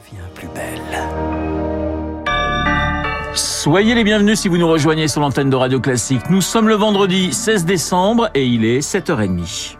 devient plus belle. Soyez les bienvenus si vous nous rejoignez sur l'antenne de Radio Classique. Nous sommes le vendredi 16 décembre et il est 7h30.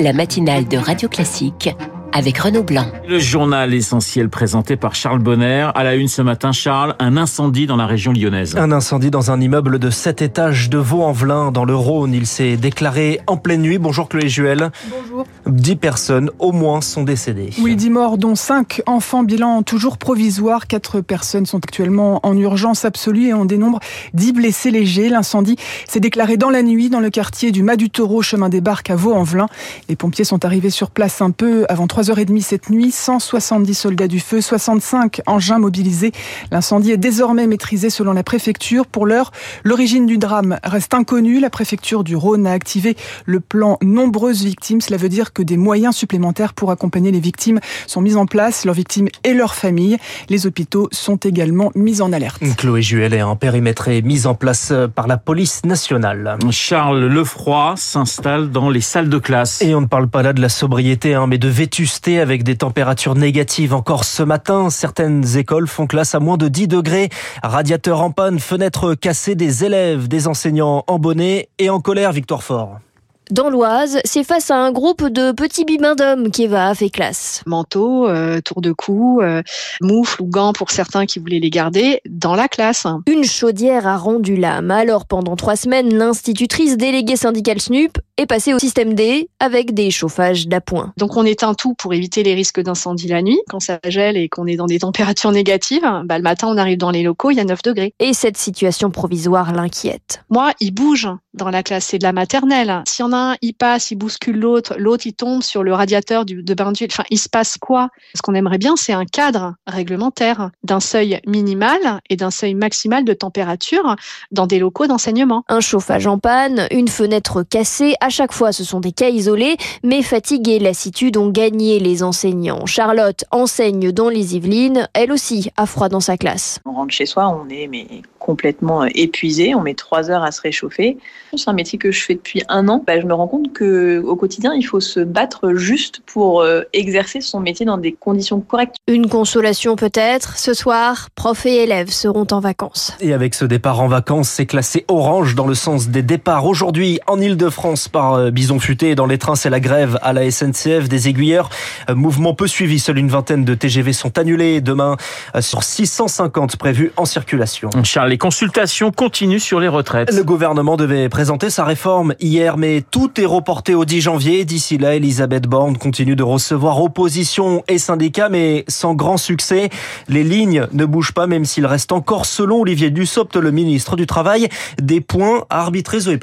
La matinale de Radio Classique avec Renaud Blanc. Le journal essentiel présenté par Charles Bonner. À la une ce matin, Charles, un incendie dans la région lyonnaise. Un incendie dans un immeuble de 7 étages de Vaux-en-Velin, dans le Rhône. Il s'est déclaré en pleine nuit. Bonjour Chloé Juel. Bonjour. 10 personnes au moins sont décédées. Oui, 10 morts, dont 5 enfants. Bilan toujours provisoire. 4 personnes sont actuellement en urgence absolue et on dénombre 10 blessés légers. L'incendie s'est déclaré dans la nuit dans le quartier du Mas du Taureau, chemin des Barques à Vaux-en-Velin. Les pompiers sont arrivés sur place un peu avant 3 3h30 cette nuit, 170 soldats du feu, 65 engins mobilisés. L'incendie est désormais maîtrisé selon la préfecture. Pour l'heure, l'origine du drame reste inconnue. La préfecture du Rhône a activé le plan nombreuses victimes. Cela veut dire que des moyens supplémentaires pour accompagner les victimes sont mis en place, leurs victimes et leurs familles. Les hôpitaux sont également mis en alerte. Chloé Juel est un périmètre mis en place par la police nationale. Charles Lefroy s'installe dans les salles de classe. Et on ne parle pas là de la sobriété, hein, mais de vétusté avec des températures négatives encore ce matin. Certaines écoles font classe à moins de 10 degrés. Radiateurs en panne, fenêtres cassées, des élèves, des enseignants en bonnet et en colère, Victoire Fort. Dans l'Oise, c'est face à un groupe de petits bibins d'hommes qu'Eva a fait classe. Manteau, euh, tour de cou, euh, moufle ou gants pour certains qui voulaient les garder dans la classe. Une chaudière a rendu l'âme. Alors pendant trois semaines, l'institutrice déléguée syndicale SNUP est passée au système D avec des chauffages d'appoint. Donc on éteint tout pour éviter les risques d'incendie la nuit. Quand ça gèle et qu'on est dans des températures négatives, bah, le matin on arrive dans les locaux, il y a 9 degrés. Et cette situation provisoire l'inquiète. Moi, il bouge dans la classe, c'est de la maternelle. S'il y en a un, il passe, il bouscule l'autre, l'autre il tombe sur le radiateur du, de bain d'huile. Enfin, il se passe quoi? Ce qu'on aimerait bien, c'est un cadre réglementaire d'un seuil minimal et d'un seuil maximal de température dans des locaux d'enseignement. Un chauffage en panne, une fenêtre cassée, à chaque fois ce sont des cas isolés, mais fatigués, lassitude ont gagné les enseignants. Charlotte enseigne dans les Yvelines, elle aussi a froid dans sa classe. On rentre chez soi, on est mais complètement épuisé, on met trois heures à se réchauffer. C'est un métier que je fais depuis un an. Bah, je me rends compte que au quotidien, il faut se battre juste pour euh, exercer son métier dans des conditions correctes. Une consolation peut-être. Ce soir, profs et élèves seront en vacances. Et avec ce départ en vacances, c'est classé orange dans le sens des départs. Aujourd'hui, en Ile-de-France, par euh, Bison Futé, dans les trains, c'est la grève à la SNCF des aiguilleurs. Euh, mouvement peu suivi. Seule une vingtaine de TGV sont annulés. Demain, sur 650 prévus en circulation. Charles, les consultations continuent sur les retraites. Le gouvernement devait présenter sa réforme hier, mais tout est reporté au 10 janvier. D'ici là, Elisabeth Borne continue de recevoir opposition et syndicats, mais sans grand succès. Les lignes ne bougent pas, même s'il reste encore, selon Olivier Dussopt, le ministre du Travail, des points à arbitrer Zoé.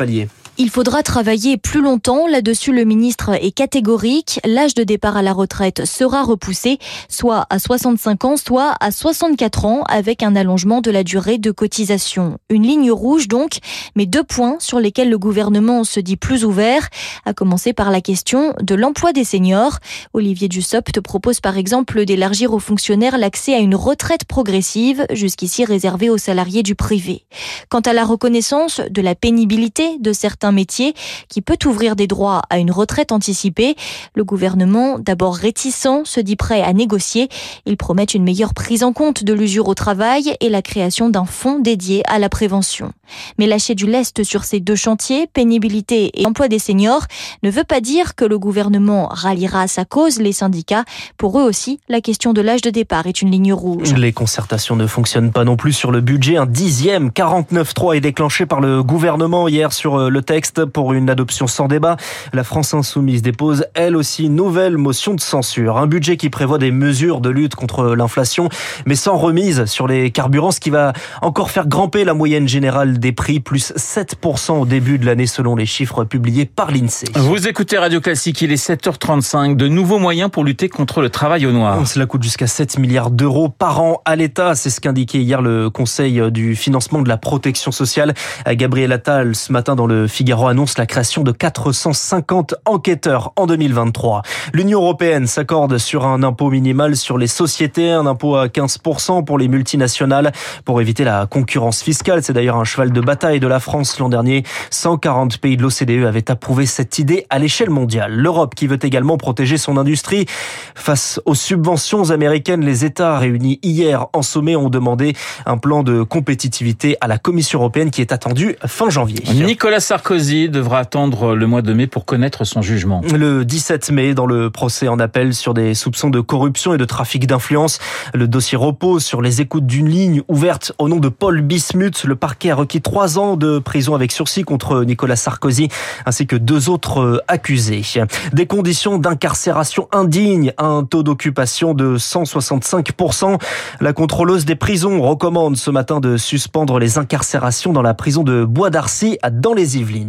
Il faudra travailler plus longtemps. Là-dessus, le ministre est catégorique. L'âge de départ à la retraite sera repoussé, soit à 65 ans, soit à 64 ans, avec un allongement de la durée de cotisation. Une ligne rouge donc, mais deux points sur lesquels le gouvernement se dit plus ouvert, à commencer par la question de l'emploi des seniors. Olivier Dussopt propose par exemple d'élargir aux fonctionnaires l'accès à une retraite progressive, jusqu'ici réservée aux salariés du privé. Quant à la reconnaissance de la pénibilité de certains un métier qui peut ouvrir des droits à une retraite anticipée. Le gouvernement, d'abord réticent, se dit prêt à négocier. Il promet une meilleure prise en compte de l'usure au travail et la création d'un fonds dédié à la prévention. Mais lâcher du lest sur ces deux chantiers, pénibilité et emploi des seniors, ne veut pas dire que le gouvernement ralliera à sa cause les syndicats. Pour eux aussi, la question de l'âge de départ est une ligne rouge. Les concertations ne fonctionnent pas non plus sur le budget. Un dixième 49.3 est déclenché par le gouvernement hier sur euh, le texte pour une adoption sans débat. La France insoumise dépose elle aussi une nouvelle motion de censure. Un budget qui prévoit des mesures de lutte contre l'inflation, mais sans remise sur les carburants, ce qui va encore faire grimper la moyenne générale des prix, plus 7% au début de l'année selon les chiffres publiés par l'INSEE. Vous écoutez Radio Classique, il est 7h35. De nouveaux moyens pour lutter contre le travail au noir. Cela coûte jusqu'à 7 milliards d'euros par an à l'État. C'est ce qu'indiquait hier le Conseil du financement de la protection sociale. Gabriel Attal ce matin dans le Figaro annonce la création de 450 enquêteurs en 2023. L'Union européenne s'accorde sur un impôt minimal sur les sociétés, un impôt à 15% pour les multinationales pour éviter la concurrence fiscale. C'est d'ailleurs un cheval de bataille de la France l'an dernier. 140 pays de l'OCDE avaient approuvé cette idée à l'échelle mondiale. L'Europe qui veut également protéger son industrie face aux subventions américaines. Les États réunis hier en sommet ont demandé un plan de compétitivité à la Commission européenne qui est attendu fin janvier. Nicolas Sarkozy devra attendre le mois de mai pour connaître son jugement. Le 17 mai, dans le procès en appel sur des soupçons de corruption et de trafic d'influence, le dossier repose sur les écoutes d'une ligne ouverte au nom de Paul Bismuth. Le parquet a requis trois ans de prison avec sursis contre Nicolas Sarkozy ainsi que deux autres accusés. Des conditions d'incarcération indignes, un taux d'occupation de 165%. La contrôleuse des prisons recommande ce matin de suspendre les incarcérations dans la prison de Bois d'Arcy dans les Yvelines.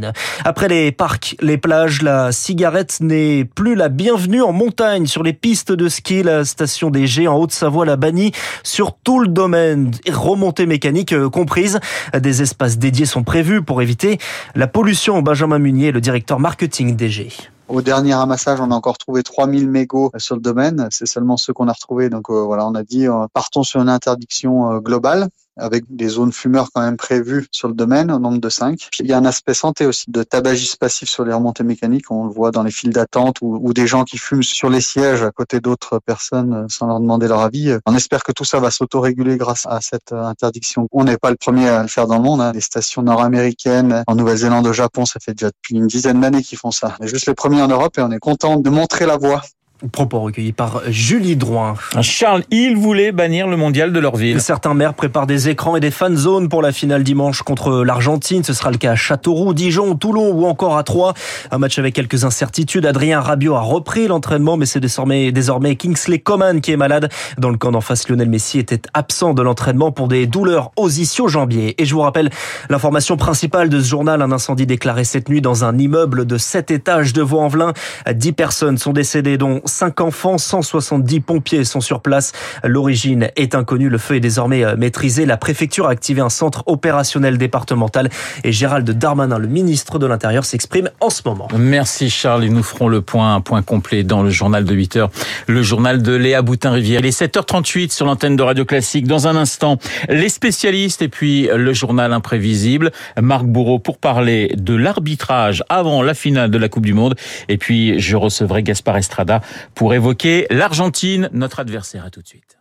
Après les parcs, les plages, la cigarette n'est plus la bienvenue en montagne sur les pistes de ski. La station des G en Haute-Savoie l'a banni sur tout le domaine, remontée mécanique euh, comprise. Des espaces dédiés sont prévus pour éviter la pollution. Benjamin Munier, le directeur marketing DG. Au dernier ramassage, on a encore trouvé 3000 mégots sur le domaine. C'est seulement ceux qu'on a retrouvés. Donc euh, voilà, on a dit euh, partons sur une interdiction globale avec des zones fumeurs quand même prévues sur le domaine, au nombre de cinq. Il y a un aspect santé aussi, de tabagisme passif sur les remontées mécaniques. On le voit dans les files d'attente ou, des gens qui fument sur les sièges à côté d'autres personnes sans leur demander leur avis. On espère que tout ça va s'autoréguler grâce à cette interdiction. On n'est pas le premier à le faire dans le monde. Hein. Les stations nord-américaines, en Nouvelle-Zélande, au Japon, ça fait déjà depuis une dizaine d'années qu'ils font ça. On est juste les premiers en Europe et on est content de montrer la voie. Propos recueillis par Julie Drouin. Charles Hill voulait bannir le mondial de leur ville. Certains maires préparent des écrans et des fan zones pour la finale dimanche contre l'Argentine. Ce sera le cas à Châteauroux, Dijon, Toulon ou encore à Troyes. Un match avec quelques incertitudes. Adrien Rabiot a repris l'entraînement, mais c'est désormais, désormais Kingsley Coman qui est malade. Dans le camp d'en face, Lionel Messi était absent de l'entraînement pour des douleurs aux ischio-jambiers. Et je vous rappelle l'information principale de ce journal. Un incendie déclaré cette nuit dans un immeuble de 7 étages de Vaux-en-Velin. 10 personnes sont décédées, dont 5 enfants, 170 pompiers sont sur place. L'origine est inconnue, le feu est désormais maîtrisé. La préfecture a activé un centre opérationnel départemental et Gérald Darmanin, le ministre de l'Intérieur, s'exprime en ce moment. Merci Charles, et nous ferons le point, un point complet dans le journal de 8 heures, le journal de Léa Boutin-Rivière. Il est 7h38 sur l'antenne de Radio Classique. Dans un instant, les spécialistes et puis le journal imprévisible. Marc Bourreau pour parler de l'arbitrage avant la finale de la Coupe du Monde. Et puis, je recevrai Gaspard Estrada pour évoquer l'Argentine, notre adversaire. À tout de suite.